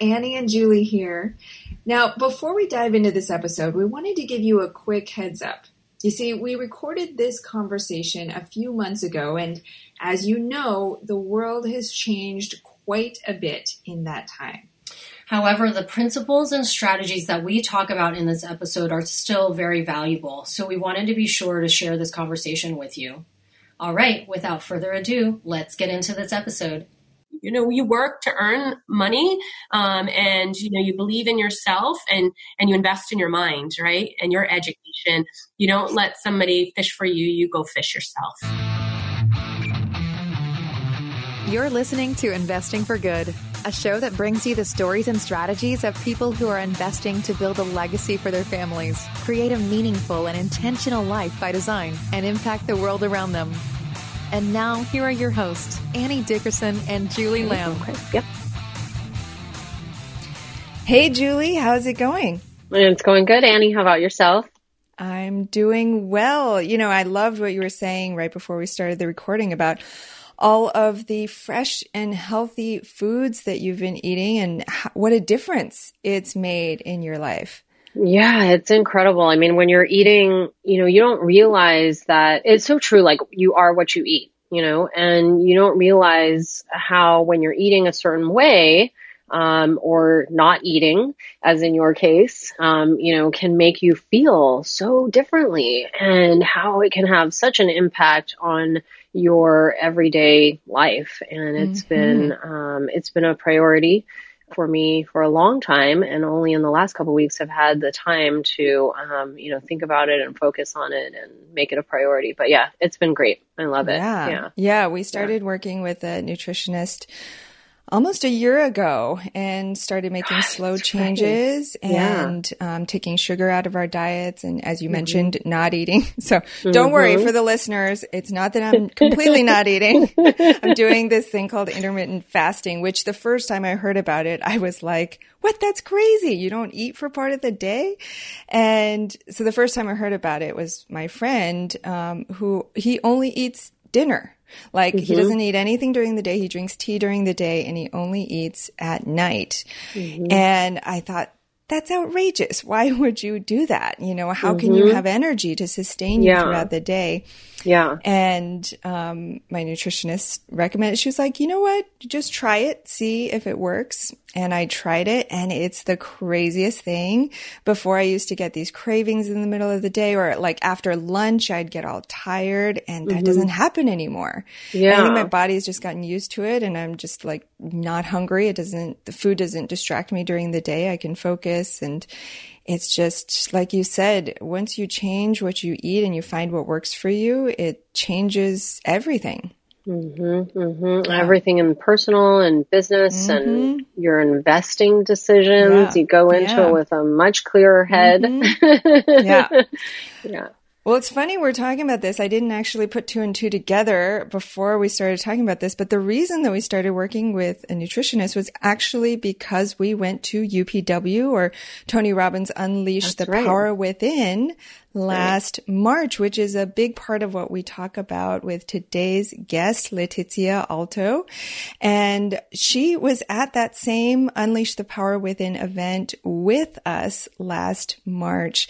Annie and Julie here. Now, before we dive into this episode, we wanted to give you a quick heads up. You see, we recorded this conversation a few months ago, and as you know, the world has changed quite a bit in that time. However, the principles and strategies that we talk about in this episode are still very valuable, so we wanted to be sure to share this conversation with you. All right, without further ado, let's get into this episode you know you work to earn money um, and you know you believe in yourself and and you invest in your mind right and your education. You don't let somebody fish for you you go fish yourself. You're listening to investing for good a show that brings you the stories and strategies of people who are investing to build a legacy for their families create a meaningful and intentional life by design and impact the world around them and now, here are your hosts, Annie Dickerson and Julie Lamb. Yep. Hey, Julie, how's it going? Mm, it's going good, Annie. How about yourself? I'm doing well. You know, I loved what you were saying right before we started the recording about all of the fresh and healthy foods that you've been eating and what a difference it's made in your life. Yeah, it's incredible. I mean, when you're eating, you know, you don't realize that it's so true. Like you are what you eat, you know, and you don't realize how when you're eating a certain way, um, or not eating, as in your case, um, you know, can make you feel so differently and how it can have such an impact on your everyday life. And it's mm-hmm. been, um, it's been a priority for me for a long time and only in the last couple weeks have had the time to um, you know think about it and focus on it and make it a priority. But yeah it's been great. I love it. Yeah. Yeah, yeah we started yeah. working with a nutritionist almost a year ago and started making God, slow changes right. and yeah. um, taking sugar out of our diets. And as you mm-hmm. mentioned, not eating. So mm-hmm. don't worry for the listeners. It's not that I'm completely not eating. I'm doing this thing called intermittent fasting, which the first time I heard about it, I was like, what? That's crazy. You don't eat for part of the day. And so the first time I heard about it was my friend, um, who he only eats dinner like mm-hmm. he doesn't eat anything during the day. He drinks tea during the day and he only eats at night. Mm-hmm. And I thought, that's outrageous. Why would you do that? You know, how mm-hmm. can you mm-hmm. have energy to sustain you yeah. throughout the day? Yeah. And um, my nutritionist recommended, she was like, you know what? Just try it, see if it works. And I tried it, and it's the craziest thing. Before, I used to get these cravings in the middle of the day, or like after lunch, I'd get all tired, and that mm-hmm. doesn't happen anymore. Yeah. I think my body's just gotten used to it, and I'm just like not hungry. It doesn't, the food doesn't distract me during the day. I can focus and it's just like you said, once you change what you eat and you find what works for you, it changes everything. Mm-hmm, mm-hmm. Yeah. Everything in personal and business mm-hmm. and your investing decisions, yeah. you go into yeah. it with a much clearer head. Mm-hmm. yeah. yeah. Well, it's funny we're talking about this. I didn't actually put two and two together before we started talking about this, but the reason that we started working with a nutritionist was actually because we went to UPW or Tony Robbins Unleash That's the right. Power Within last. March, which is a big part of what we talk about with today's guest, Letizia Alto. And she was at that same Unleash the Power Within event with us last March.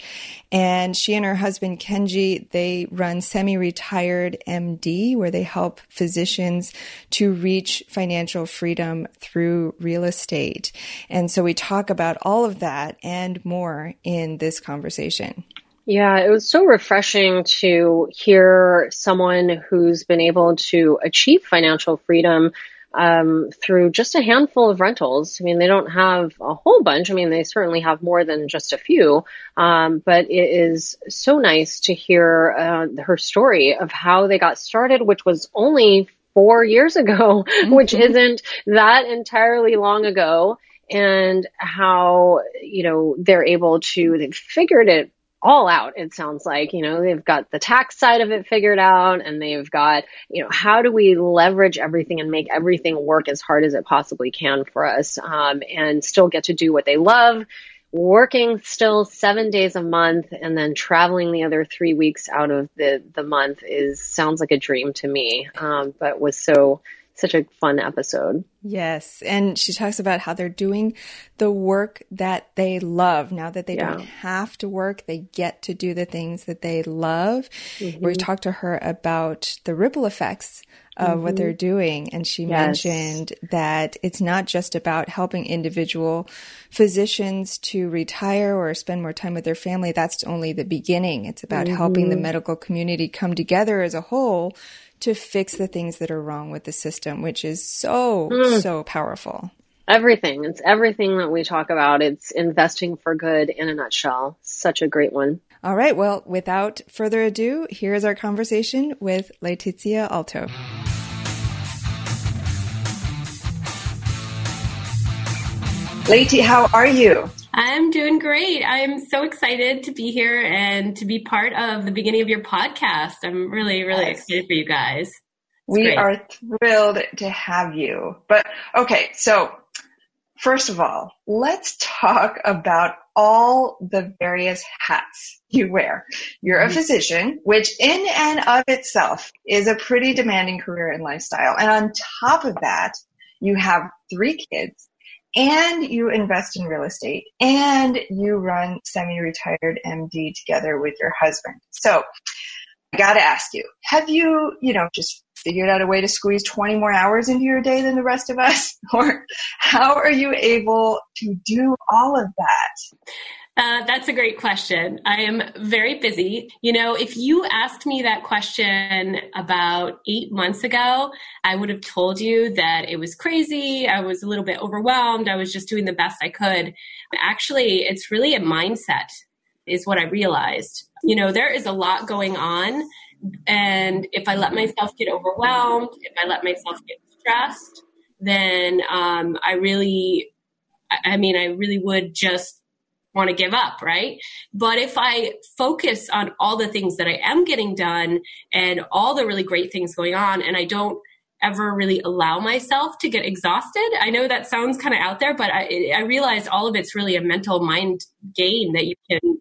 And she and her husband, Kenji, they run semi-retired MD where they help physicians to reach financial freedom through real estate. And so we talk about all of that and more in this conversation. Yeah, it was so refreshing to hear someone who's been able to achieve financial freedom um, through just a handful of rentals. I mean, they don't have a whole bunch. I mean, they certainly have more than just a few. Um, but it is so nice to hear uh, her story of how they got started, which was only four years ago, mm-hmm. which isn't that entirely long ago. And how, you know, they're able to, they've figured it all out, it sounds like. You know, they've got the tax side of it figured out and they've got, you know, how do we leverage everything and make everything work as hard as it possibly can for us um, and still get to do what they love, working still seven days a month and then traveling the other three weeks out of the, the month is sounds like a dream to me, um, but was so such a fun episode. Yes. And she talks about how they're doing the work that they love. Now that they yeah. don't have to work, they get to do the things that they love. Mm-hmm. We talked to her about the ripple effects of mm-hmm. what they're doing. And she yes. mentioned that it's not just about helping individual physicians to retire or spend more time with their family. That's only the beginning. It's about mm-hmm. helping the medical community come together as a whole to fix the things that are wrong with the system, which is so, mm. so powerful. Everything. It's everything that we talk about. It's investing for good in a nutshell. Such a great one. All right. Well, without further ado, here is our conversation with Letizia Alto. Leti, how are you? I'm doing great. I'm so excited to be here and to be part of the beginning of your podcast. I'm really, really yes. excited for you guys. It's we great. are thrilled to have you. But okay, so first of all, let's talk about all the various hats you wear. You're a mm-hmm. physician, which in and of itself is a pretty demanding career and lifestyle. And on top of that, you have three kids and you invest in real estate and you run semi-retired MD together with your husband. So I got to ask you, have you, you know, just figured out a way to squeeze 20 more hours into your day than the rest of us? Or how are you able to do all of that? Uh, that's a great question. I am very busy. You know, if you asked me that question about eight months ago, I would have told you that it was crazy. I was a little bit overwhelmed. I was just doing the best I could. Actually, it's really a mindset, is what I realized. You know, there is a lot going on. And if I let myself get overwhelmed, if I let myself get stressed, then um, I really, I mean, I really would just want to give up, right? But if I focus on all the things that I am getting done and all the really great things going on, and I don't ever really allow myself to get exhausted. I know that sounds kind of out there, but I, I realize all of it's really a mental mind game that you can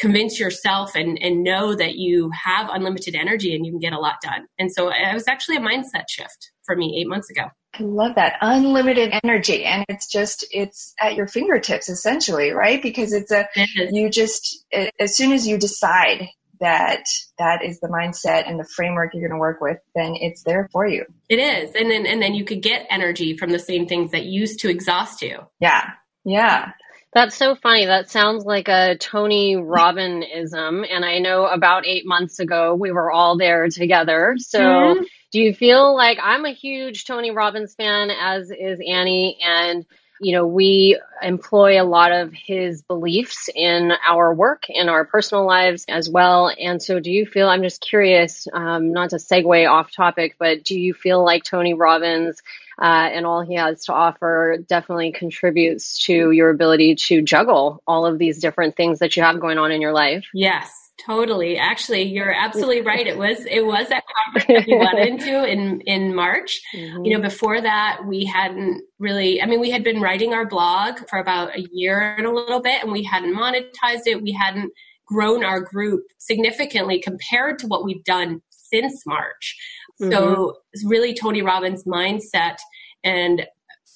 convince yourself and, and know that you have unlimited energy and you can get a lot done. And so it was actually a mindset shift for me eight months ago. I love that unlimited energy. And it's just, it's at your fingertips essentially, right? Because it's a, it you just, as soon as you decide that that is the mindset and the framework you're going to work with, then it's there for you. It is. And then, and then you could get energy from the same things that used to exhaust you. Yeah. Yeah. That's so funny. That sounds like a Tony Robbinism. And I know about eight months ago we were all there together. So mm-hmm. do you feel like I'm a huge Tony Robbins fan, as is Annie, and you know, we employ a lot of his beliefs in our work, in our personal lives as well. And so, do you feel, I'm just curious, um, not to segue off topic, but do you feel like Tony Robbins uh, and all he has to offer definitely contributes to your ability to juggle all of these different things that you have going on in your life? Yes. Totally. Actually, you're absolutely right. It was it was that conference that we went into in in March. Mm-hmm. You know, before that, we hadn't really. I mean, we had been writing our blog for about a year and a little bit, and we hadn't monetized it. We hadn't grown our group significantly compared to what we've done since March. Mm-hmm. So, it's really Tony Robbins' mindset, and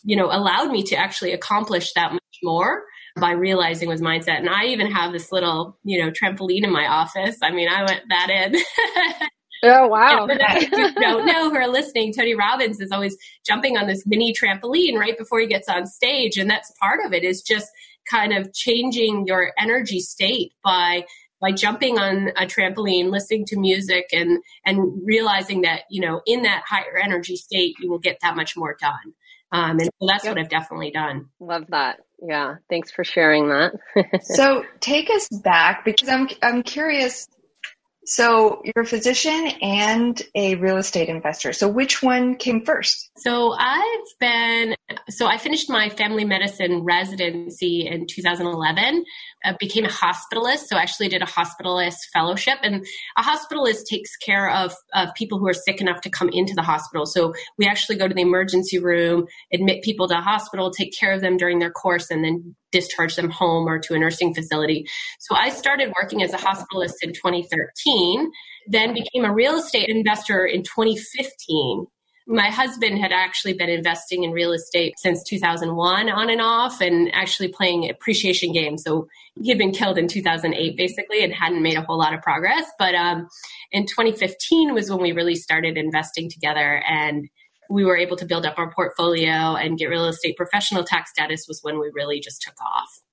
you know, allowed me to actually accomplish that much more by realizing was mindset. And I even have this little, you know, trampoline in my office. I mean, I went that in. Oh wow! don't know who are listening, Tony Robbins is always jumping on this mini trampoline right before he gets on stage, and that's part of it. Is just kind of changing your energy state by by jumping on a trampoline, listening to music, and and realizing that you know in that higher energy state you will get that much more done. Um, and so that's yep. what I've definitely done. Love that. Yeah. Thanks for sharing that. so take us back because I'm, I'm curious. So you're a physician and a real estate investor. So which one came first? So I've been, so I finished my family medicine residency in 2011, uh, became a hospitalist. So I actually did a hospitalist fellowship and a hospitalist takes care of, of people who are sick enough to come into the hospital. So we actually go to the emergency room, admit people to the hospital, take care of them during their course and then discharge them home or to a nursing facility. So I started working as a hospitalist in 2013, then became a real estate investor in 2015 my husband had actually been investing in real estate since 2001 on and off and actually playing appreciation games. So he had been killed in 2008 basically and hadn't made a whole lot of progress. But um, in 2015 was when we really started investing together and we were able to build up our portfolio and get real estate professional tax status was when we really just took off.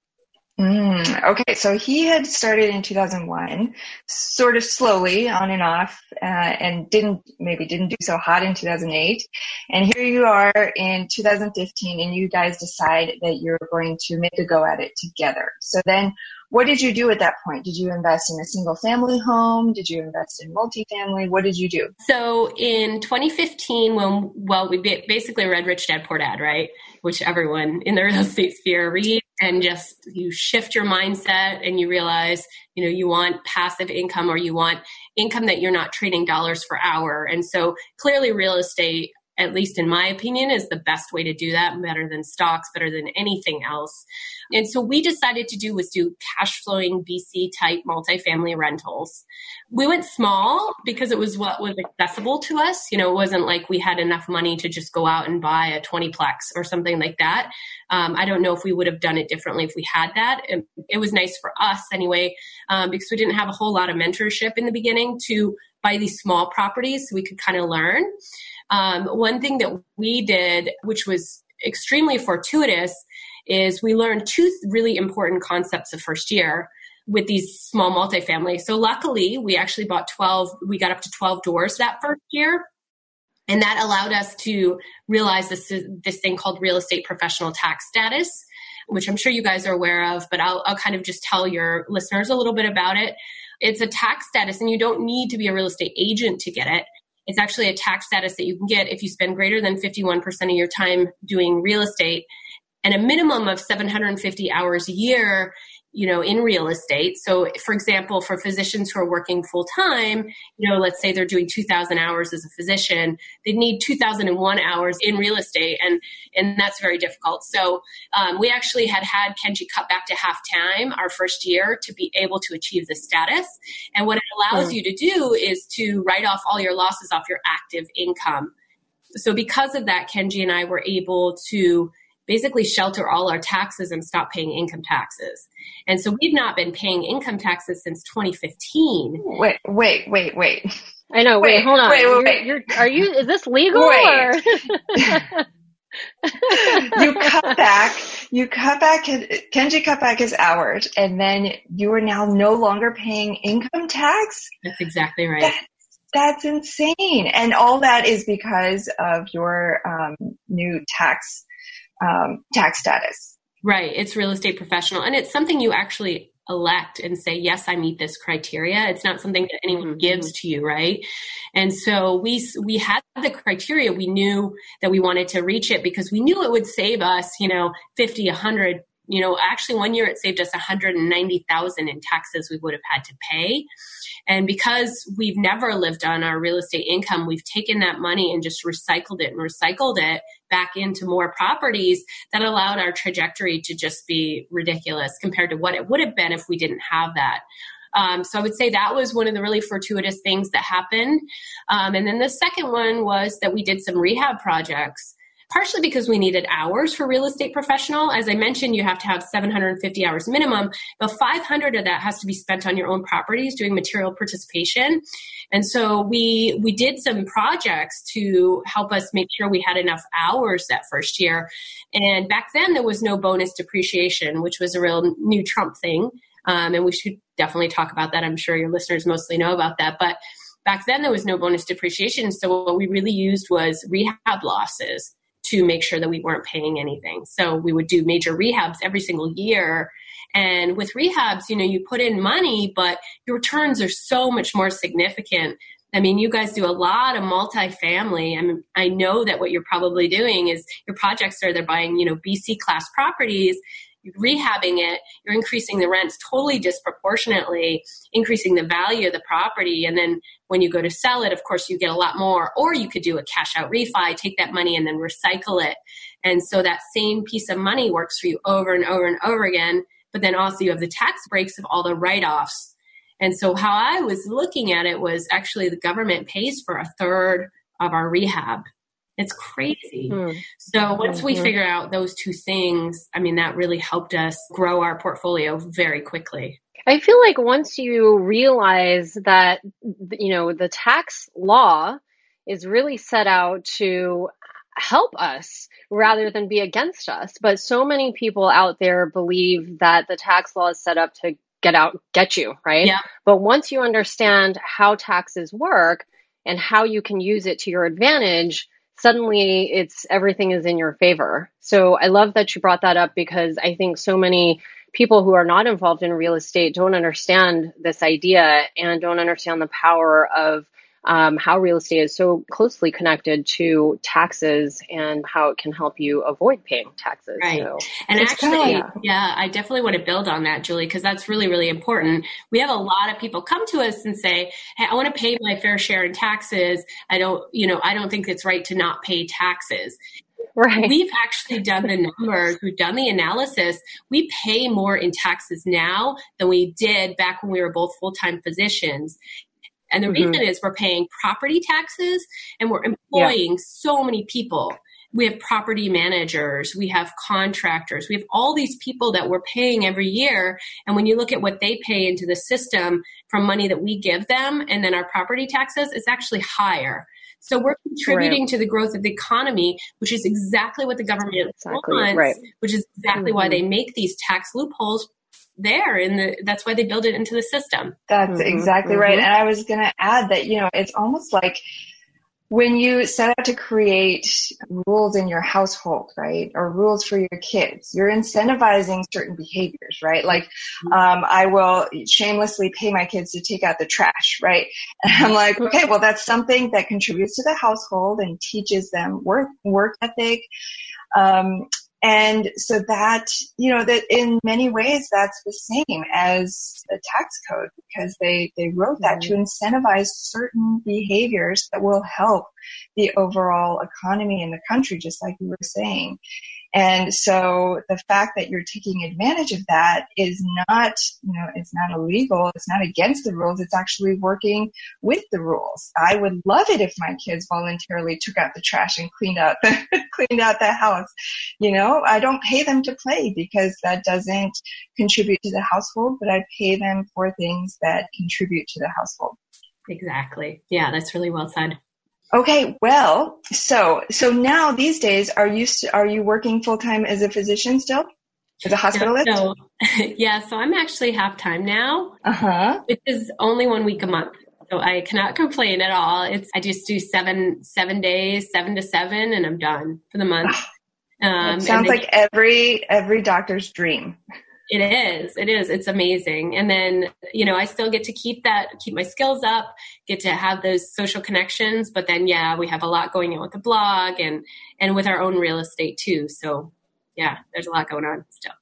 Mm, okay, so he had started in 2001, sort of slowly on and off, uh, and didn't maybe didn't do so hot in 2008. And here you are in 2015, and you guys decide that you're going to make a go at it together. So then, what did you do at that point? Did you invest in a single family home? Did you invest in multifamily? What did you do? So in 2015, when well, we basically read Rich Dad Poor Dad, right? Which everyone in the real estate sphere reads, and just you shift your mindset and you realize, you know, you want passive income or you want income that you're not trading dollars for hour. And so clearly, real estate at least in my opinion, is the best way to do that, better than stocks, better than anything else. And so we decided to do was do cash flowing BC type multifamily rentals. We went small because it was what was accessible to us. You know, it wasn't like we had enough money to just go out and buy a 20 plex or something like that. Um, I don't know if we would have done it differently if we had that. It, it was nice for us anyway, um, because we didn't have a whole lot of mentorship in the beginning to buy these small properties so we could kind of learn. Um, one thing that we did, which was extremely fortuitous, is we learned two really important concepts of first year with these small multifamily. So luckily, we actually bought 12, we got up to 12 doors that first year. And that allowed us to realize this, this thing called real estate professional tax status, which I'm sure you guys are aware of, but I'll, I'll kind of just tell your listeners a little bit about it. It's a tax status, and you don't need to be a real estate agent to get it. It's actually a tax status that you can get if you spend greater than 51% of your time doing real estate. And a minimum of 750 hours a year you know in real estate. So for example for physicians who are working full time you know let's say they're doing 2000 hours as a physician they need 2001 hours in real estate and and that's very difficult. So um, we actually had had kenji cut back to half time our first year to be able to achieve this status. And what it allows mm. you to do is to write off all your losses off your active income. So because of that kenji and i were able to basically shelter all our taxes and stop paying income taxes. And so we've not been paying income taxes since 2015. Wait, wait, wait, wait. I know. Wait, wait hold on. Wait, wait, wait. You're, you're, are you? Is this legal? Wait. you cut back. You cut back. Kenji cut back his hours, and then you are now no longer paying income tax. That's exactly right. That, that's insane, and all that is because of your um, new tax um, tax status. Right. It's real estate professional. And it's something you actually elect and say, yes, I meet this criteria. It's not something that anyone mm-hmm. gives to you, right? And so we, we had the criteria. We knew that we wanted to reach it because we knew it would save us, you know, 50, 100, you know, actually one year it saved us 190,000 in taxes we would have had to pay. And because we've never lived on our real estate income, we've taken that money and just recycled it and recycled it back into more properties that allowed our trajectory to just be ridiculous compared to what it would have been if we didn't have that. Um, so I would say that was one of the really fortuitous things that happened. Um, and then the second one was that we did some rehab projects partially because we needed hours for real estate professional. As I mentioned, you have to have 750 hours minimum, but 500 of that has to be spent on your own properties doing material participation. And so we we did some projects to help us make sure we had enough hours that first year. And back then there was no bonus depreciation, which was a real new Trump thing. Um, and we should definitely talk about that. I'm sure your listeners mostly know about that, but back then there was no bonus depreciation. So what we really used was rehab losses to make sure that we weren't paying anything. So we would do major rehabs every single year. And with rehabs, you know, you put in money, but your returns are so much more significant. I mean, you guys do a lot of multifamily. I mean, I know that what you're probably doing is your projects are they're buying, you know, BC class properties rehabbing it, you're increasing the rents totally disproportionately, increasing the value of the property. And then when you go to sell it, of course, you get a lot more. Or you could do a cash out refi, take that money and then recycle it. And so that same piece of money works for you over and over and over again. But then also you have the tax breaks of all the write offs. And so how I was looking at it was actually the government pays for a third of our rehab It's crazy. Mm. So once we mm-hmm. figure out those two things, I mean, that really helped us grow our portfolio very quickly. I feel like once you realize that, you know, the tax law is really set out to help us rather than be against us. But so many people out there believe that the tax law is set up to get out, get you, right? Yeah. But once you understand how taxes work and how you can use it to your advantage, suddenly it's everything is in your favor. So I love that you brought that up because I think so many people who are not involved in real estate don't understand this idea and don't understand the power of um, how real estate is so closely connected to taxes and how it can help you avoid paying taxes. Right. So and actually, yeah. yeah, I definitely want to build on that, Julie, because that's really, really important. We have a lot of people come to us and say, Hey, I want to pay my fair share in taxes. I don't, you know, I don't think it's right to not pay taxes. Right. We've actually done the numbers, we've done the analysis. We pay more in taxes now than we did back when we were both full time physicians. And the mm-hmm. reason is we're paying property taxes and we're employing yeah. so many people. We have property managers, we have contractors, we have all these people that we're paying every year. And when you look at what they pay into the system from money that we give them and then our property taxes, it's actually higher. So we're contributing right. to the growth of the economy, which is exactly what the government exactly, wants, right. which is exactly mm-hmm. why they make these tax loopholes there and the, that's why they build it into the system. That's mm-hmm, exactly mm-hmm. right. And I was going to add that, you know, it's almost like when you set out to create rules in your household, right, or rules for your kids, you're incentivizing certain behaviors, right? Like, mm-hmm. um, I will shamelessly pay my kids to take out the trash, right? And I'm like, okay, well, that's something that contributes to the household and teaches them work, work ethic. Um, and so that, you know, that in many ways that's the same as the tax code because they, they wrote that to incentivize certain behaviors that will help the overall economy in the country, just like you were saying. And so the fact that you're taking advantage of that is not, you know, it's not illegal. It's not against the rules. It's actually working with the rules. I would love it if my kids voluntarily took out the trash and cleaned out the, cleaned out the house. You know, I don't pay them to play because that doesn't contribute to the household, but I pay them for things that contribute to the household. Exactly. Yeah, that's really well said. Okay, well, so so now these days, are you are you working full time as a physician still, as a hospitalist? No, so, yeah, so I'm actually half time now. Uh huh. Which is only one week a month, so I cannot complain at all. It's I just do seven seven days, seven to seven, and I'm done for the month. Um, sounds like every every doctor's dream. It is. It is. It's amazing. And then, you know, I still get to keep that, keep my skills up, get to have those social connections. But then, yeah, we have a lot going on with the blog and, and with our own real estate too. So yeah, there's a lot going on still.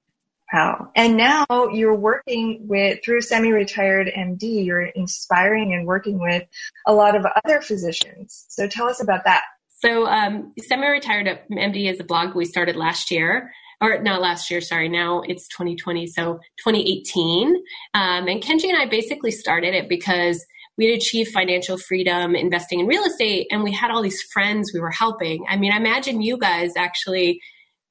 Wow. And now you're working with, through semi-retired MD, you're inspiring and working with a lot of other physicians. So tell us about that. So, um, semi-retired MD is a blog we started last year or not last year, sorry, now it's 2020, so 2018. Um, and Kenji and I basically started it because we had achieved financial freedom investing in real estate and we had all these friends we were helping. I mean, I imagine you guys actually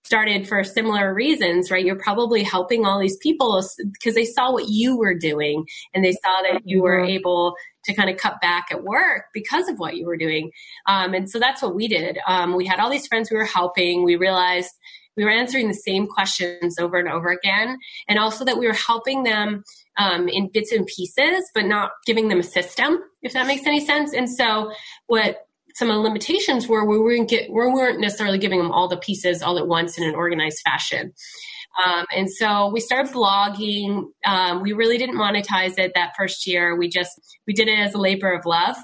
started for similar reasons, right? You're probably helping all these people because they saw what you were doing and they saw that you were mm-hmm. able to kind of cut back at work because of what you were doing. Um, and so that's what we did. Um, we had all these friends we were helping. We realized we were answering the same questions over and over again, and also that we were helping them um, in bits and pieces, but not giving them a system, if that makes any sense. And so, what some of the limitations were we weren't, get, we weren't necessarily giving them all the pieces all at once in an organized fashion. Um, and so we started blogging. Um, we really didn't monetize it that first year. We just we did it as a labor of love.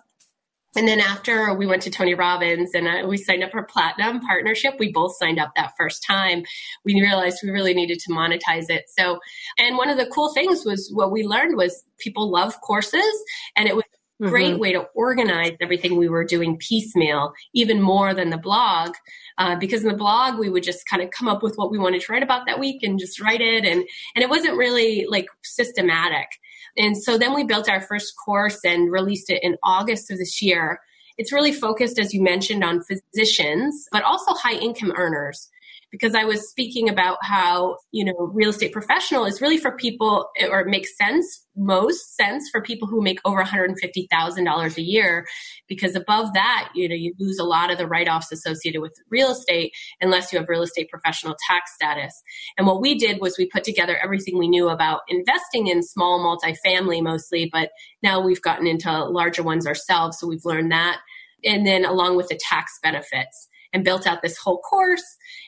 And then after we went to Tony Robbins and uh, we signed up for platinum partnership, we both signed up that first time. We realized we really needed to monetize it. So, and one of the cool things was what we learned was people love courses and it was a great mm-hmm. way to organize everything we were doing piecemeal, even more than the blog. Uh, because in the blog we would just kind of come up with what we wanted to write about that week and just write it and and it wasn't really like systematic and so then we built our first course and released it in August of this year. it's really focused, as you mentioned, on physicians, but also high income earners because I was speaking about how, you know, real estate professional is really for people or it makes sense, most sense for people who make over $150,000 a year because above that, you know, you lose a lot of the write-offs associated with real estate unless you have real estate professional tax status. And what we did was we put together everything we knew about investing in small multifamily mostly, but now we've gotten into larger ones ourselves, so we've learned that. And then along with the tax benefits and built out this whole course.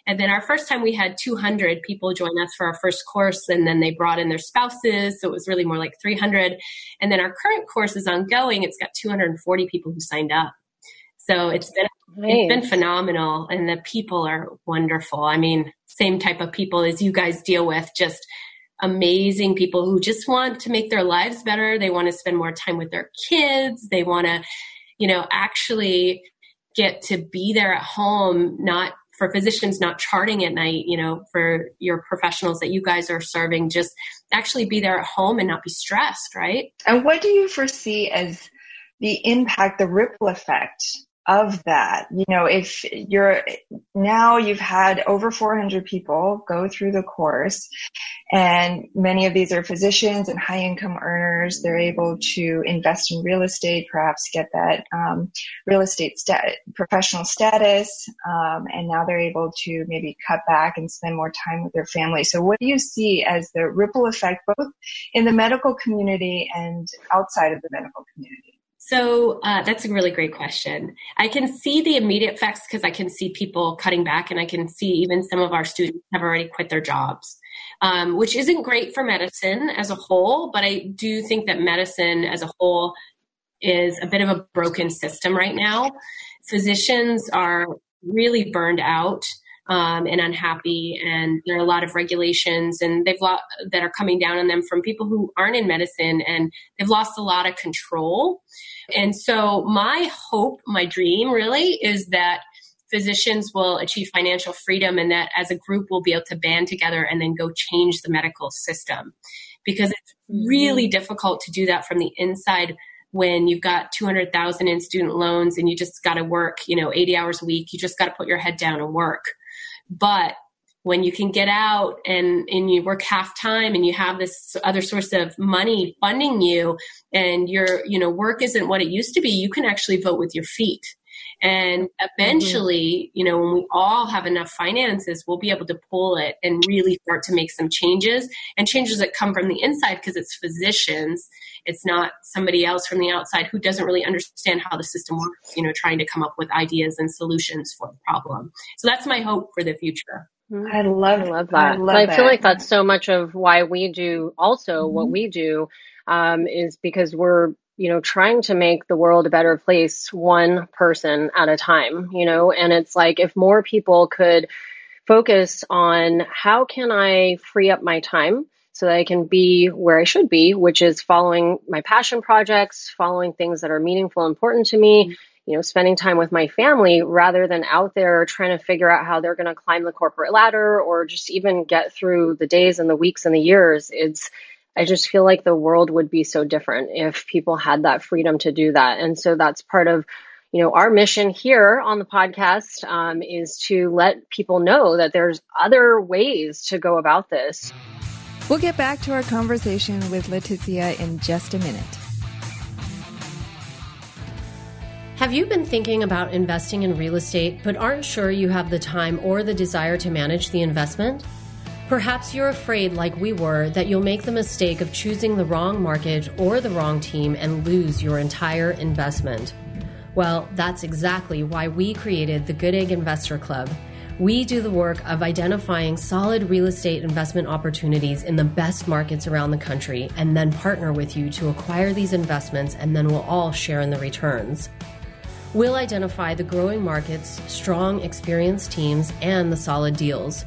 And then our first time we had 200 people join us for our first course, and then they brought in their spouses. So it was really more like 300. And then our current course is ongoing. It's got 240 people who signed up. So it's been nice. it's been phenomenal, and the people are wonderful. I mean, same type of people as you guys deal with, just amazing people who just want to make their lives better. They want to spend more time with their kids. They want to, you know, actually get to be there at home, not for physicians not charting at night, you know, for your professionals that you guys are serving, just actually be there at home and not be stressed, right? And what do you foresee as the impact, the ripple effect of that. You know, if you're now you've had over 400 people go through the course and many of these are physicians and high income earners. They're able to invest in real estate, perhaps get that um, real estate stat- professional status, um, and now they're able to maybe cut back and spend more time with their family. So, what do you see as the ripple effect, both in the medical community and outside of the medical community? So uh, that's a really great question. I can see the immediate effects because I can see people cutting back, and I can see even some of our students have already quit their jobs, um, which isn't great for medicine as a whole. But I do think that medicine as a whole is a bit of a broken system right now. Physicians are really burned out um, and unhappy. And there are a lot of regulations and they've lo- that are coming down on them from people who aren't in medicine and they've lost a lot of control. And so my hope, my dream really is that physicians will achieve financial freedom and that as a group we'll be able to band together and then go change the medical system because it's really mm-hmm. difficult to do that from the inside when you've got 200,000 in student loans and you just got to work, you know, 80 hours a week. You just got to put your head down and work. But when you can get out and, and you work half time and you have this other source of money funding you and your you know work isn't what it used to be you can actually vote with your feet and eventually mm-hmm. you know when we all have enough finances we'll be able to pull it and really start to make some changes and changes that come from the inside because it's physicians it's not somebody else from the outside who doesn't really understand how the system works you know trying to come up with ideas and solutions for the problem. So that's my hope for the future. I love, I love that. I, love I feel like that's so much of why we do also mm-hmm. what we do um, is because we're you know trying to make the world a better place one person at a time you know? And it's like if more people could focus on how can i free up my time so that i can be where i should be which is following my passion projects following things that are meaningful and important to me you know spending time with my family rather than out there trying to figure out how they're going to climb the corporate ladder or just even get through the days and the weeks and the years it's I just feel like the world would be so different if people had that freedom to do that. And so that's part of, you know, our mission here on the podcast um, is to let people know that there's other ways to go about this. We'll get back to our conversation with Letizia in just a minute. Have you been thinking about investing in real estate but aren't sure you have the time or the desire to manage the investment? Perhaps you're afraid, like we were, that you'll make the mistake of choosing the wrong market or the wrong team and lose your entire investment. Well, that's exactly why we created the Good Egg Investor Club. We do the work of identifying solid real estate investment opportunities in the best markets around the country and then partner with you to acquire these investments, and then we'll all share in the returns. We'll identify the growing markets, strong, experienced teams, and the solid deals.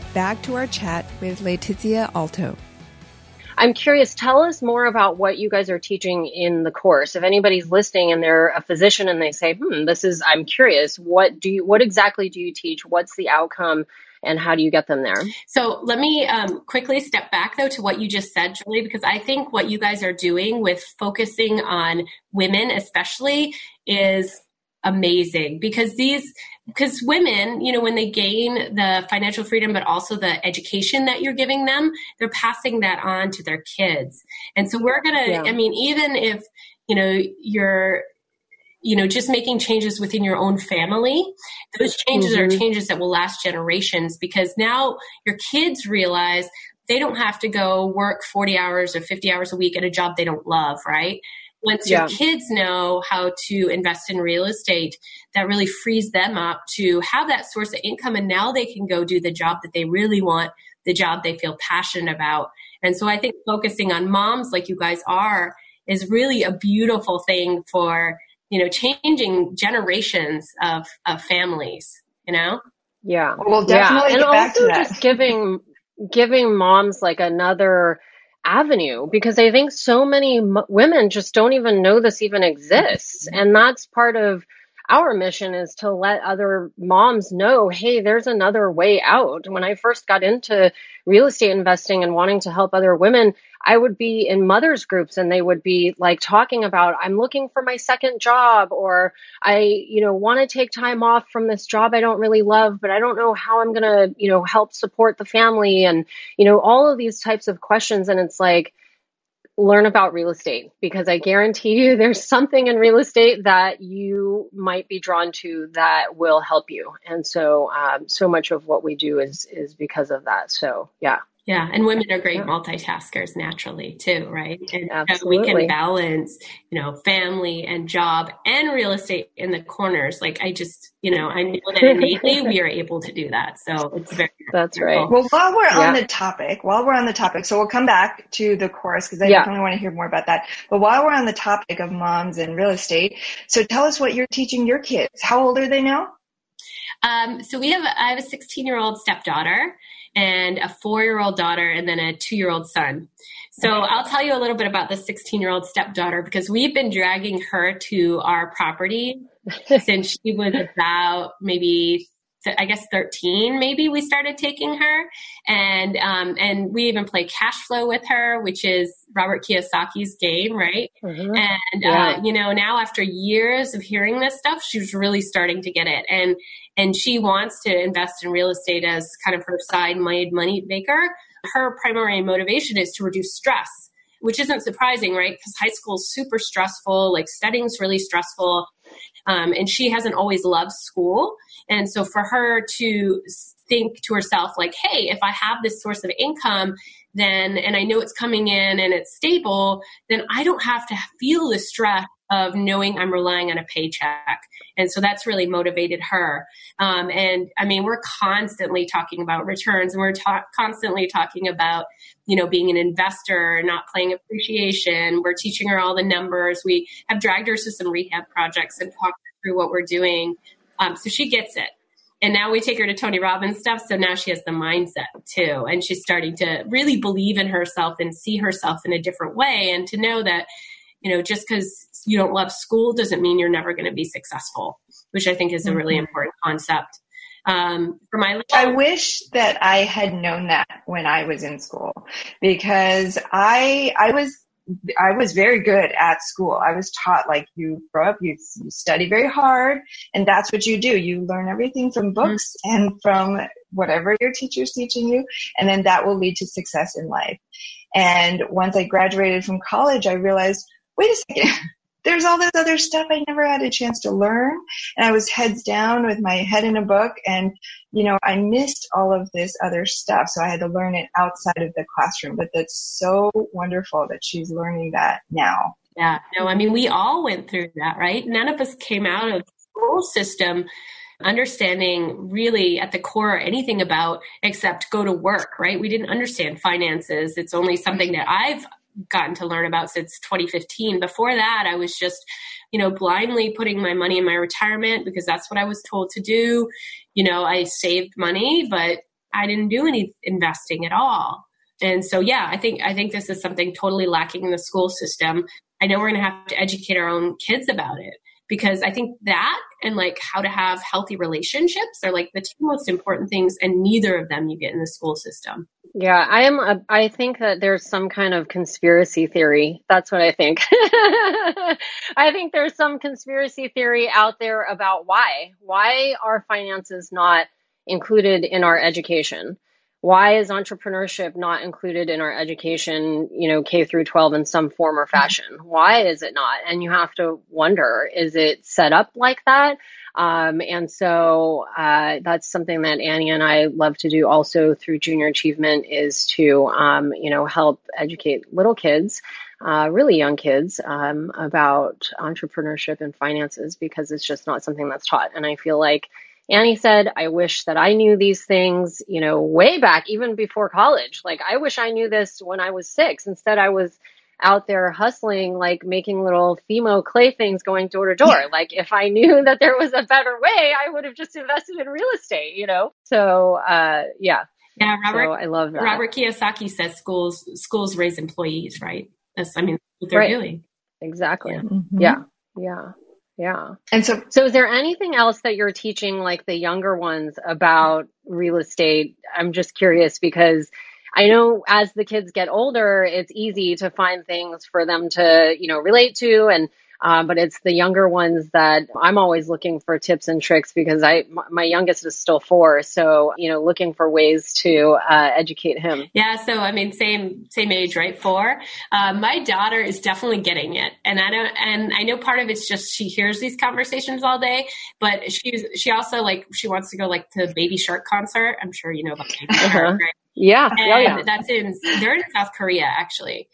back to our chat with Letizia Alto. I'm curious, tell us more about what you guys are teaching in the course. If anybody's listening and they're a physician and they say, hmm, this is, I'm curious, what do you, what exactly do you teach? What's the outcome? And how do you get them there? So let me um, quickly step back though to what you just said, Julie, because I think what you guys are doing with focusing on women, especially, is amazing because these because women you know when they gain the financial freedom but also the education that you're giving them they're passing that on to their kids and so we're gonna yeah. i mean even if you know you're you know just making changes within your own family those changes mm-hmm. are changes that will last generations because now your kids realize they don't have to go work 40 hours or 50 hours a week at a job they don't love right once yeah. your kids know how to invest in real estate, that really frees them up to have that source of income. And now they can go do the job that they really want, the job they feel passionate about. And so I think focusing on moms like you guys are is really a beautiful thing for, you know, changing generations of, of families, you know? Yeah. Well, definitely yeah. and also just giving, giving moms like another, avenue because I think so many m- women just don't even know this even exists. And that's part of our mission is to let other moms know, hey, there's another way out. When I first got into real estate investing and wanting to help other women, I would be in mothers groups and they would be like talking about, I'm looking for my second job or I, you know, want to take time off from this job I don't really love, but I don't know how I'm going to, you know, help support the family and, you know, all of these types of questions. And it's like, learn about real estate because I guarantee you there's something in real estate that you might be drawn to that will help you. And so, um, so much of what we do is, is because of that. So yeah. Yeah, and women are great yeah. multitaskers naturally too, right? And Absolutely. we can balance, you know, family and job and real estate in the corners. Like I just, you know, I know that innately we are able to do that. So it's very That's right. Well, while we're yeah. on the topic, while we're on the topic, so we'll come back to the course because I yeah. definitely want to hear more about that. But while we're on the topic of moms and real estate, so tell us what you're teaching your kids. How old are they now? Um, so we have, I have a 16 year old stepdaughter and a four year old daughter and then a two year old son. So I'll tell you a little bit about the 16 year old stepdaughter because we've been dragging her to our property since she was about maybe I guess 13 maybe we started taking her and um, and we even play cash flow with her which is Robert Kiyosaki's game right mm-hmm. and uh, yeah. uh, you know now after years of hearing this stuff she's really starting to get it and and she wants to invest in real estate as kind of her side money maker. Her primary motivation is to reduce stress which isn't surprising right? Because high school is super stressful like studying's really stressful. Um, and she hasn't always loved school. And so for her to think to herself, like, hey, if I have this source of income, then, and I know it's coming in and it's stable, then I don't have to feel the stress of knowing I'm relying on a paycheck. And so that's really motivated her. Um, and I mean, we're constantly talking about returns and we're ta- constantly talking about, you know, being an investor, not playing appreciation. We're teaching her all the numbers. We have dragged her to some rehab projects and talked through what we're doing um, so she gets it. And now we take her to Tony Robbins stuff. So now she has the mindset too. And she's starting to really believe in herself and see herself in a different way. And to know that, you know, just because you don't love school doesn't mean you're never going to be successful, which I think is a really mm-hmm. important concept. Um, for my I wish that I had known that when I was in school because I, I was I was very good at school. I was taught like you grow up, you, you study very hard, and that's what you do. You learn everything from mm-hmm. books mm-hmm. and from whatever your teacher's teaching you, and then that will lead to success in life. And once I graduated from college, I realized, wait a second, there's all this other stuff I never had a chance to learn. And I was heads down with my head in a book and, you know, I missed all of this other stuff. So I had to learn it outside of the classroom. But that's so wonderful that she's learning that now. Yeah. No, I mean, we all went through that, right? None of us came out of the school system understanding really at the core anything about except go to work, right? We didn't understand finances. It's only something that I've gotten to learn about since 2015. Before that, I was just, you know, blindly putting my money in my retirement because that's what I was told to do. You know, I saved money, but I didn't do any investing at all. And so, yeah, I think I think this is something totally lacking in the school system. I know we're going to have to educate our own kids about it because I think that and like how to have healthy relationships are like the two most important things, and neither of them you get in the school system. Yeah, I am. A, I think that there's some kind of conspiracy theory. That's what I think. I think there's some conspiracy theory out there about why. Why are finances not included in our education? Why is entrepreneurship not included in our education, you know, K through 12 in some form or fashion? Why is it not? And you have to wonder, is it set up like that? Um, and so uh, that's something that Annie and I love to do also through Junior Achievement is to, um, you know, help educate little kids, uh, really young kids, um, about entrepreneurship and finances because it's just not something that's taught. And I feel like Annie said, I wish that I knew these things, you know, way back, even before college. Like, I wish I knew this when I was six. Instead, I was out there hustling, like making little Fimo clay things going door to door. Like if I knew that there was a better way, I would have just invested in real estate, you know? So, uh, yeah. Yeah. Robert, so I love that. Robert Kiyosaki says schools, schools raise employees, right? That's, I mean, what they're right. doing. Exactly. Yeah. Mm-hmm. yeah. Yeah. Yeah. And so, so is there anything else that you're teaching like the younger ones about real estate? I'm just curious because I know as the kids get older, it's easy to find things for them to, you know, relate to and uh, but it's the younger ones that I'm always looking for tips and tricks because I my youngest is still four, so you know looking for ways to uh, educate him. Yeah, so I mean same same age, right? Four. Uh, my daughter is definitely getting it, and I don't and I know part of it's just she hears these conversations all day, but she's she also like she wants to go like to Baby Shark concert. I'm sure you know about Baby uh-huh. Shark, right? Yeah, and yeah, yeah. that's in they're in South Korea actually.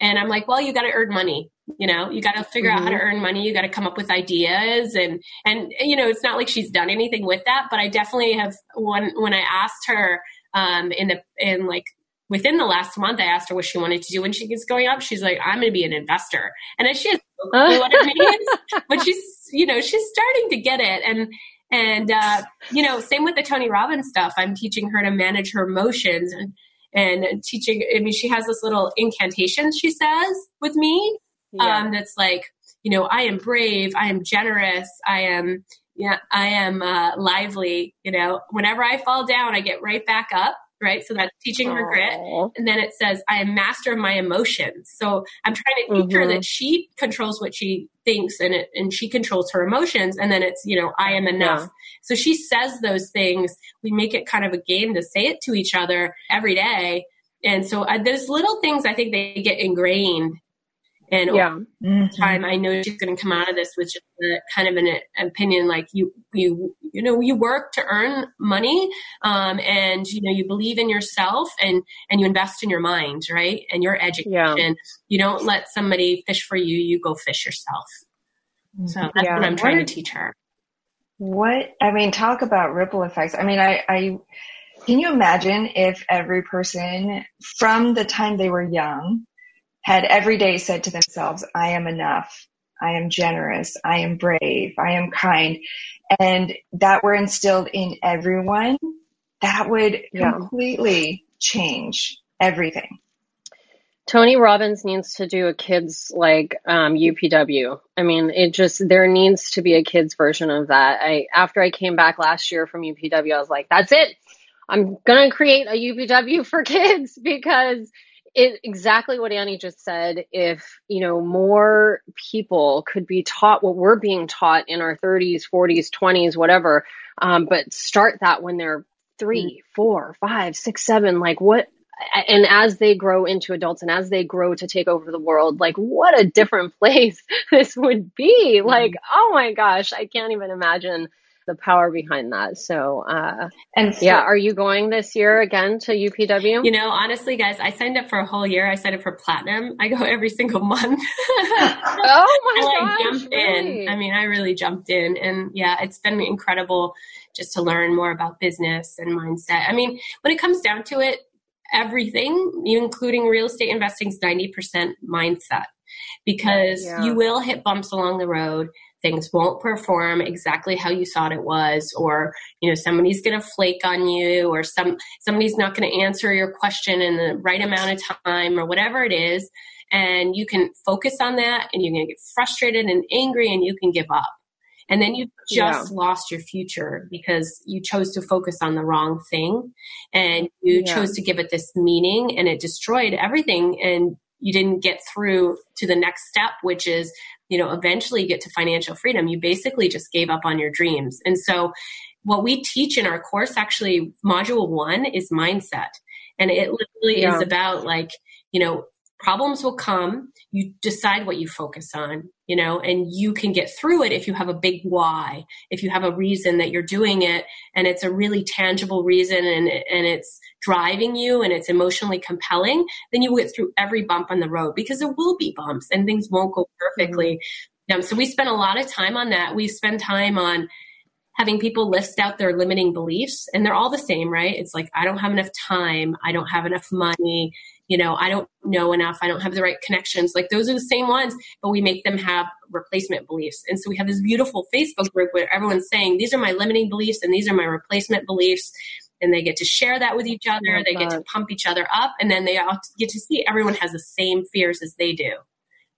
And I'm like, well, you got to earn money. You know, you got to figure mm-hmm. out how to mm-hmm. earn money. You got to come up with ideas, and and you know, it's not like she's done anything with that. But I definitely have one when I asked her um, in the in like within the last month, I asked her what she wanted to do when she gets going up. She's like, I'm going to be an investor, and she has no what it means, but she's you know she's starting to get it, and and uh, you know, same with the Tony Robbins stuff. I'm teaching her to manage her emotions and and teaching. I mean, she has this little incantation she says with me. Yeah. Um, that's like, you know, I am brave, I am generous, I am, yeah, I am uh, lively. You know, whenever I fall down, I get right back up right? So that's teaching her grit. And then it says, I am master of my emotions. So I'm trying to teach mm-hmm. her that mm-hmm. she controls what she thinks and it, and she controls her emotions. And then it's, you know, I am enough. Yeah. So she says those things. We make it kind of a game to say it to each other every day. And so uh, those little things, I think they get ingrained and yeah. Mm-hmm. time, I know she's going to come out of this with just a, kind of an, an, opinion like you, you, you know, you work to earn money, um, and you know, you believe in yourself and and you invest in your mind, right, and your education. Yeah. You don't let somebody fish for you; you go fish yourself. So that's yeah. what I'm trying what, to teach her. What I mean, talk about ripple effects. I mean, I, I can you imagine if every person from the time they were young had every day said to themselves, I am enough. I am generous. I am brave. I am kind. And that were instilled in everyone, that would yeah. completely change everything. Tony Robbins needs to do a kids like um, UPW. I mean, it just there needs to be a kids version of that. I after I came back last year from UPW, I was like, that's it. I'm gonna create a UPW for kids because it, exactly what Annie just said. If, you know, more people could be taught what we're being taught in our 30s, 40s, 20s, whatever, um, but start that when they're three, four, five, six, seven, like what, and as they grow into adults and as they grow to take over the world, like what a different place this would be. Like, oh my gosh, I can't even imagine the power behind that. So, uh, and yeah, are you going this year again to UPW? You know, honestly, guys, I signed up for a whole year. I signed up for platinum. I go every single month. oh my gosh! I jumped really? in. I mean, I really jumped in, and yeah, it's been incredible just to learn more about business and mindset. I mean, when it comes down to it, everything, including real estate investing, is ninety percent mindset because yeah. you will hit bumps along the road things won't perform exactly how you thought it was or you know somebody's going to flake on you or some somebody's not going to answer your question in the right amount of time or whatever it is and you can focus on that and you're going to get frustrated and angry and you can give up and then you just yeah. lost your future because you chose to focus on the wrong thing and you yeah. chose to give it this meaning and it destroyed everything and you didn't get through to the next step which is you know, eventually get to financial freedom, you basically just gave up on your dreams. And so what we teach in our course, actually, module one is mindset. And it literally yeah. is about like, you know, problems will come. You decide what you focus on, you know, and you can get through it if you have a big why, if you have a reason that you're doing it and it's a really tangible reason and, and it's driving you and it's emotionally compelling, then you will get through every bump on the road because there will be bumps and things won't go perfectly. Mm-hmm. Um, so we spend a lot of time on that. We spend time on having people list out their limiting beliefs and they're all the same, right? It's like, I don't have enough time. I don't have enough money. You know, I don't know enough. I don't have the right connections. Like those are the same ones, but we make them have replacement beliefs. And so we have this beautiful Facebook group where everyone's saying, these are my limiting beliefs and these are my replacement beliefs and they get to share that with each other. They get to pump each other up, and then they all get to see everyone has the same fears as they do.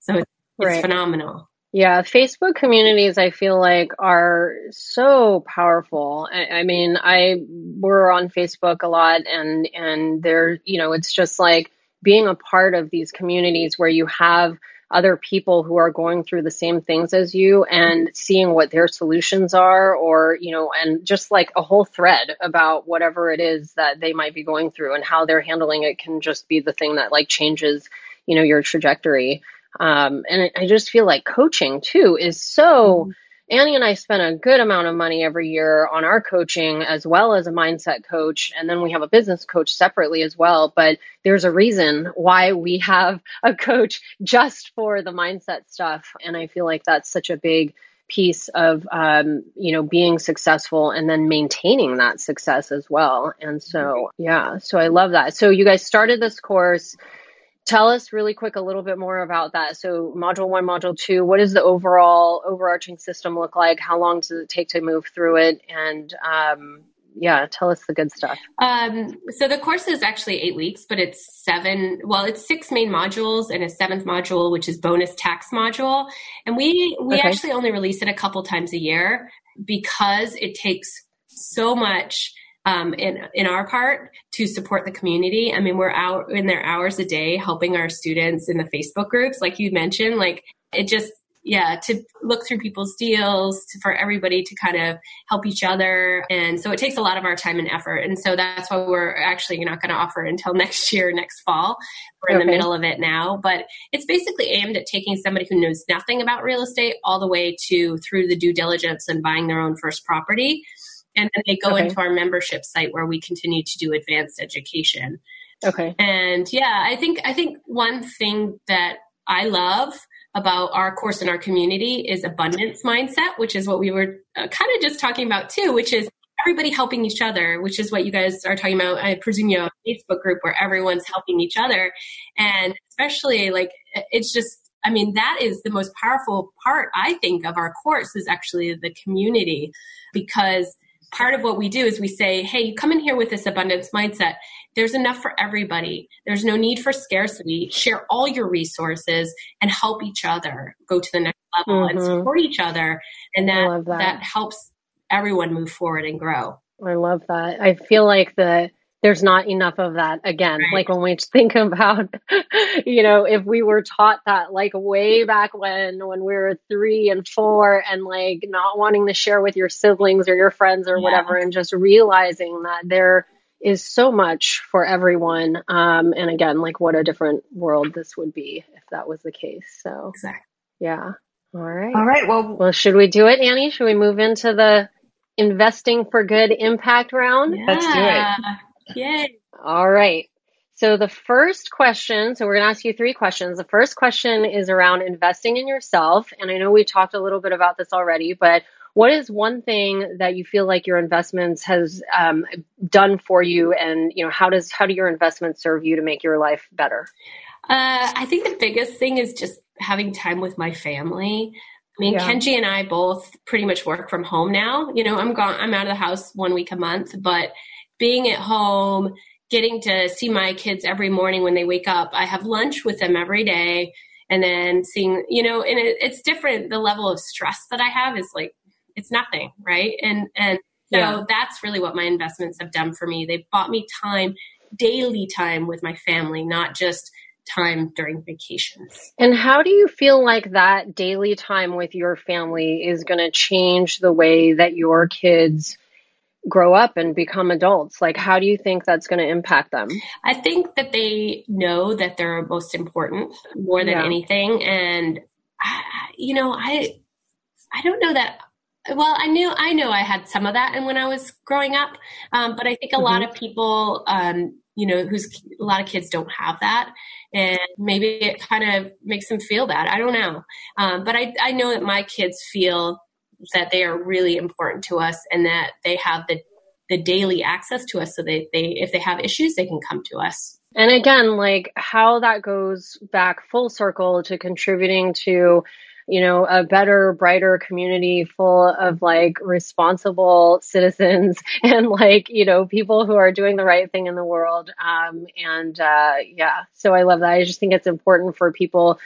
So it's, right. it's phenomenal. Yeah, Facebook communities I feel like are so powerful. I, I, mean, I we're on Facebook a lot and and they're, you know, it's just like being a part of these communities where you have other people who are going through the same things as you and seeing what their solutions are or you know and just like a whole thread about whatever it is that they might be going through and how they're handling it can just be the thing that like changes you know your trajectory. Um, and i just feel like coaching too is so mm-hmm Annie and I spend a good amount of money every year on our coaching as well as a mindset coach. And then we have a business coach separately as well. But there's a reason why we have a coach just for the mindset stuff. And I feel like that's such a big piece of um, you know being successful and then maintaining that success as well and so yeah so i love that so you guys started this course tell us really quick a little bit more about that. So module one, module two, what does the overall overarching system look like? How long does it take to move through it? And um, yeah, tell us the good stuff. Um, so the course is actually eight weeks, but it's seven. Well, it's six main modules and a seventh module, which is bonus tax module. And we we okay. actually only release it a couple times a year because it takes so much um, in in our part to support the community. I mean, we're out in their hours a day helping our students in the Facebook groups, like you mentioned. Like it just yeah to look through people's deals to, for everybody to kind of help each other. And so it takes a lot of our time and effort. And so that's why we're actually not going to offer until next year next fall. We're in the middle of it now. But it's basically aimed at taking somebody who knows nothing about real estate all the way to through the due diligence and buying their own first property and then they go okay. into our membership site where we continue to do advanced education. Okay. And yeah, I think I think one thing that I love about our course in our community is abundance mindset, which is what we were uh, kind of just talking about too, which is everybody helping each other, which is what you guys are talking about. I presume you have a Facebook group where everyone's helping each other. And especially like it's just I mean, that is the most powerful part, I think, of our course is actually the community because part of what we do is we say, hey, you come in here with this abundance mindset. There's enough for everybody. There's no need for scarcity. Share all your resources and help each other go to the next level mm-hmm. and support each other. And that, that, that helps everyone move forward and grow. I love that. I feel like the there's not enough of that again. Right. Like when we think about, you know, if we were taught that like way back when, when we were three and four and like not wanting to share with your siblings or your friends or yeah. whatever, and just realizing that there is so much for everyone. Um, and again, like what a different world this would be if that was the case. So, exactly. Yeah. All right. All right. Well, well, should we do it, Annie? Should we move into the investing for good impact round? Yeah. Let's do it. Yay. All right. So the first question, so we're going to ask you three questions. The first question is around investing in yourself. And I know we talked a little bit about this already, but what is one thing that you feel like your investments has um, done for you and you know how does how do your investments serve you to make your life better uh, i think the biggest thing is just having time with my family I mean, yeah. Kenji and I both pretty much work from home now. You know, I'm gone, I'm out of the house one week a month, but being at home, getting to see my kids every morning when they wake up. I have lunch with them every day and then seeing, you know, and it, it's different. The level of stress that I have is like, it's nothing. Right. And, and so yeah. that's really what my investments have done for me. They've bought me time, daily time with my family, not just time during vacations. And how do you feel like that daily time with your family is going to change the way that your kids grow up and become adults? Like how do you think that's going to impact them? I think that they know that they're most important more than yeah. anything. And you know i i don't know that well i knew i know i had some of that and when i was growing up um, but i think a mm-hmm. lot of people um, you know who's a lot of kids don't have that. And maybe it kind of makes them feel bad. I don't know. Um, but I, I know that my kids feel that they are really important to us and that they have the the daily access to us so they, they if they have issues they can come to us. And again like how that goes back full circle to contributing to you know a better brighter community full of like responsible citizens and like you know people who are doing the right thing in the world. Um and uh yeah so i love that. I just think it's important for people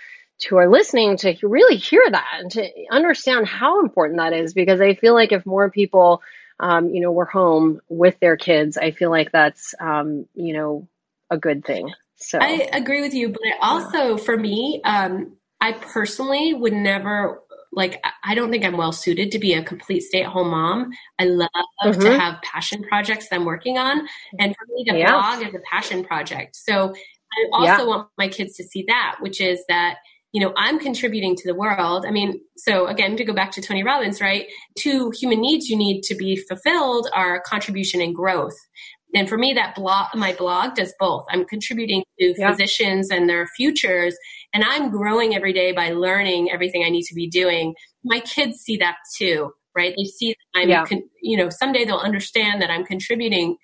who are listening to really hear that and to understand how important that is because I feel like if more people, um, you know, were home with their kids, I feel like that's, um, you know, a good thing. So I agree with you, but also for me, um, I personally would never like I don't think I'm well suited to be a complete stay at home mom. I love mm-hmm. to have passion projects that I'm working on. And for me to yeah. blog is a passion project. So I also yeah. want my kids to see that, which is that you know, I'm contributing to the world. I mean, so again, to go back to Tony Robbins, right? Two human needs you need to be fulfilled are contribution and growth. And for me, that blog, my blog does both. I'm contributing to yeah. physicians and their futures, and I'm growing every day by learning everything I need to be doing. My kids see that too, right? They see that I'm, yeah. con- you know, someday they'll understand that I'm contributing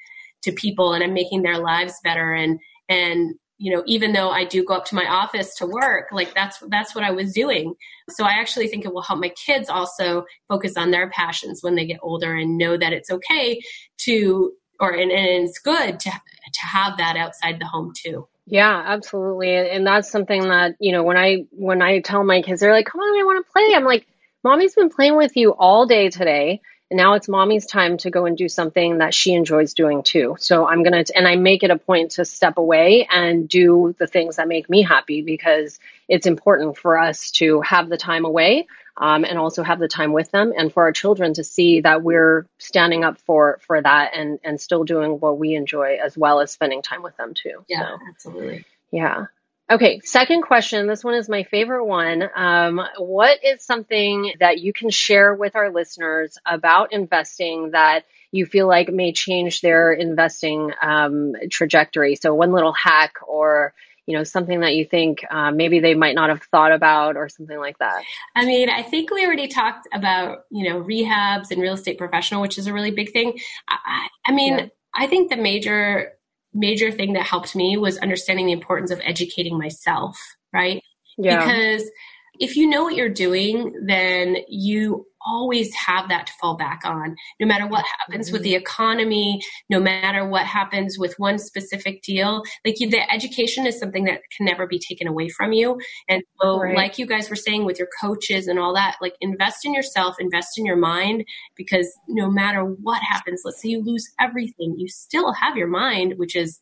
to people and I'm making their lives better and and you know even though i do go up to my office to work like that's that's what i was doing. So i actually think it will help my kids also focus on their passions when they get older and know that it's okay to or and, and it's good to to have that outside the home too. Yeah absolutely. And that's something that you know when i when i tell my kids they're like come on i want to play. I'm like mommy's been playing with you all day today and now it's mommy's time to go and do something that she enjoys doing too. So I'm going to, and I make it a point to step away and do the things that make me happy because it's important for us to have the time away. Um, and also have the time with them and for our children to see that we're standing up for for that and and still doing what we enjoy as well as spending time with them too yeah so, absolutely yeah Okay, second question. This one is my favorite one. Um, what is something that you can share with our listeners about investing that you feel like may change their investing um, trajectory? So, one little hack or you know something that you think uh, maybe they might not have thought about or something like that i mean i think we already talked about you know rehabs and real estate professional which is a really big thing i, I mean yeah. i think the major major thing that helped me was understanding the importance of educating myself, right? Yeah. Because if you know what you're doing, then you always have that to fall back on. No matter what happens with the mm-hmm. economy, no matter what happens with one specific deal, like the education is something that can never be taken away from you. And so, right. like you guys were saying with your coaches and all that, like invest in yourself, invest in your mind, because no matter what happens, let's say you lose everything, you still have your mind, which is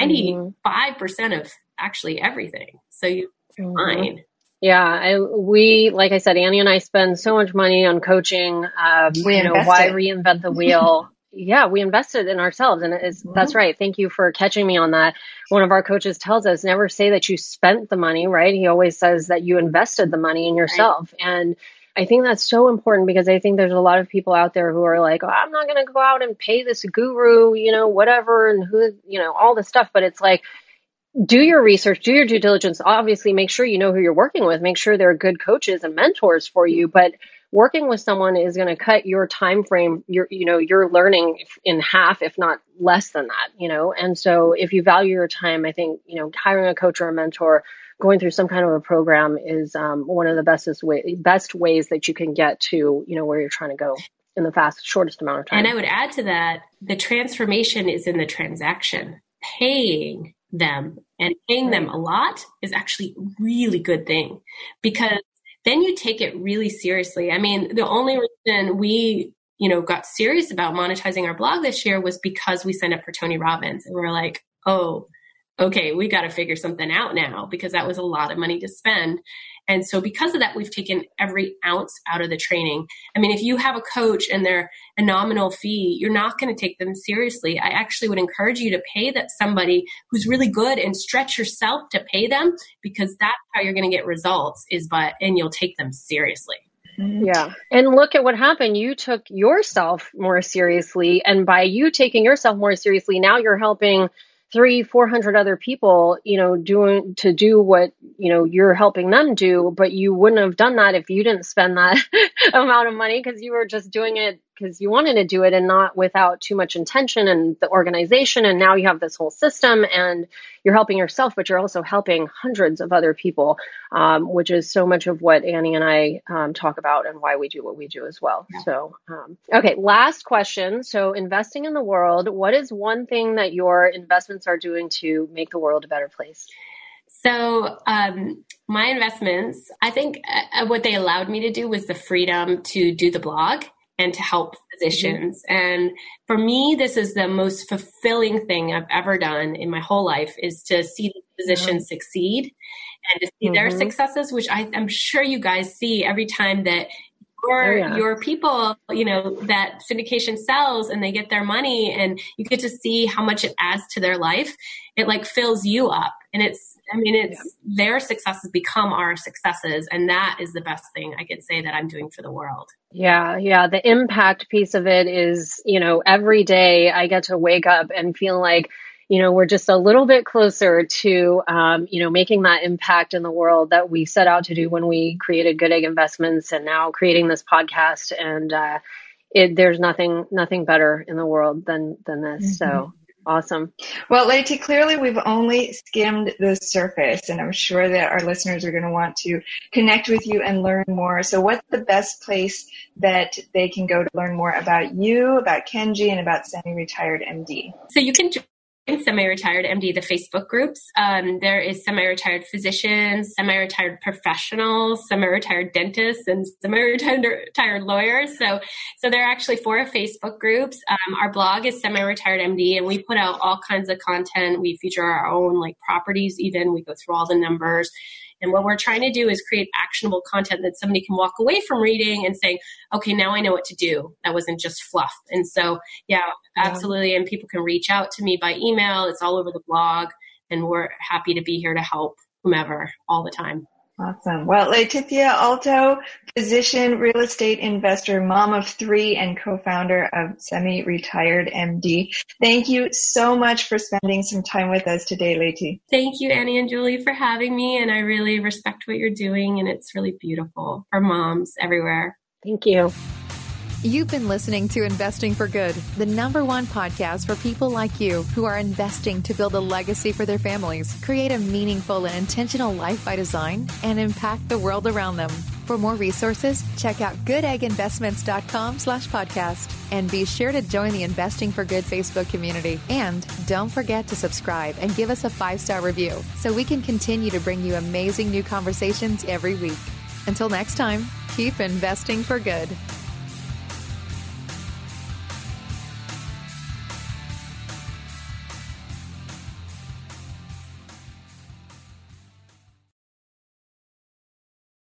95% of actually everything. So you mm-hmm. fine. Yeah, I, we like I said, Annie and I spend so much money on coaching. Um, we you know, why reinvent the wheel? yeah, we invested in ourselves, and it's, mm-hmm. that's right. Thank you for catching me on that. One of our coaches tells us never say that you spent the money, right? He always says that you invested the money in yourself, right. and I think that's so important because I think there's a lot of people out there who are like, oh, I'm not going to go out and pay this guru, you know, whatever, and who, you know, all this stuff. But it's like, do your research, do your due diligence. Obviously, make sure you know who you're working with. Make sure they're good coaches and mentors for you. But working with someone is going to cut your time frame, your you know, your learning in half, if not less than that. You know, and so if you value your time, I think you know, hiring a coach or a mentor, going through some kind of a program is um, one of the bestest way, best ways that you can get to you know where you're trying to go in the fast shortest amount of time. And I would add to that, the transformation is in the transaction. Paying them and paying them a lot is actually a really good thing because then you take it really seriously. I mean, the only reason we, you know, got serious about monetizing our blog this year was because we signed up for Tony Robbins and we are like, oh, okay, we got to figure something out now because that was a lot of money to spend. And so because of that, we've taken every ounce out of the training. I mean, if you have a coach and they're a nominal fee, you're not going to take them seriously. I actually would encourage you to pay that somebody who's really good and stretch yourself to pay them because that's how you're going to get results is by, and you'll take them seriously. Yeah. And look at what happened. You took yourself more seriously. And by you taking yourself more seriously, now you're helping three, four hundred other people, you know, doing to do what, you know, you're helping them do, but you wouldn't have done that if you didn't spend that amount of money because you were just doing it because you wanted to do it and not without too much intention and the organization. And now you have this whole system and you're helping yourself, but you're also helping hundreds of other people, um, which is so much of what Annie and I um, talk about and why we do what we do as well. Yeah. So, um, okay, last question. So, investing in the world, what is one thing that your investments are doing to make the world a better place? So, um, my investments, I think uh, what they allowed me to do was the freedom to do the blog and to help physicians. Mm-hmm. And for me, this is the most fulfilling thing I've ever done in my whole life is to see the physicians mm-hmm. succeed and to see mm-hmm. their successes, which I, am sure you guys see every time that your oh, yeah. your people, you know, that syndication sells and they get their money and you get to see how much it adds to their life. It like fills you up. And it's I mean, it's yeah. their successes become our successes. And that is the best thing I could say that I'm doing for the world. Yeah. Yeah. The impact piece of it is, you know, every day I get to wake up and feel like, you know, we're just a little bit closer to, um, you know, making that impact in the world that we set out to do when we created Good Egg Investments and now creating this podcast. And, uh, it, there's nothing, nothing better in the world than, than this. Mm-hmm. So Awesome. Well, Leti, clearly we've only skimmed the surface, and I'm sure that our listeners are going to want to connect with you and learn more. So, what's the best place that they can go to learn more about you, about Kenji, and about Semi Retired MD? So, you can semi-retired MD, the Facebook groups. Um, there is semi-retired physicians, semi-retired professionals, semi-retired dentists, and semi-retired lawyers. So, so there are actually four Facebook groups. Um, our blog is semi-retired MD, and we put out all kinds of content. We feature our own like properties. Even we go through all the numbers. And what we're trying to do is create actionable content that somebody can walk away from reading and saying, okay, now I know what to do. That wasn't just fluff. And so, yeah, absolutely. Yeah. And people can reach out to me by email. It's all over the blog. And we're happy to be here to help whomever all the time. Awesome. Well, Letizia Alto, physician, real estate investor, mom of three, and co-founder of Semi Retired MD. Thank you so much for spending some time with us today, Leti. Thank you, Annie and Julie, for having me. And I really respect what you're doing, and it's really beautiful for moms everywhere. Thank you. You've been listening to Investing for Good, the number one podcast for people like you who are investing to build a legacy for their families, create a meaningful and intentional life by design, and impact the world around them. For more resources, check out goodegginvestments.com slash podcast. And be sure to join the Investing for Good Facebook community. And don't forget to subscribe and give us a five-star review so we can continue to bring you amazing new conversations every week. Until next time, keep investing for good.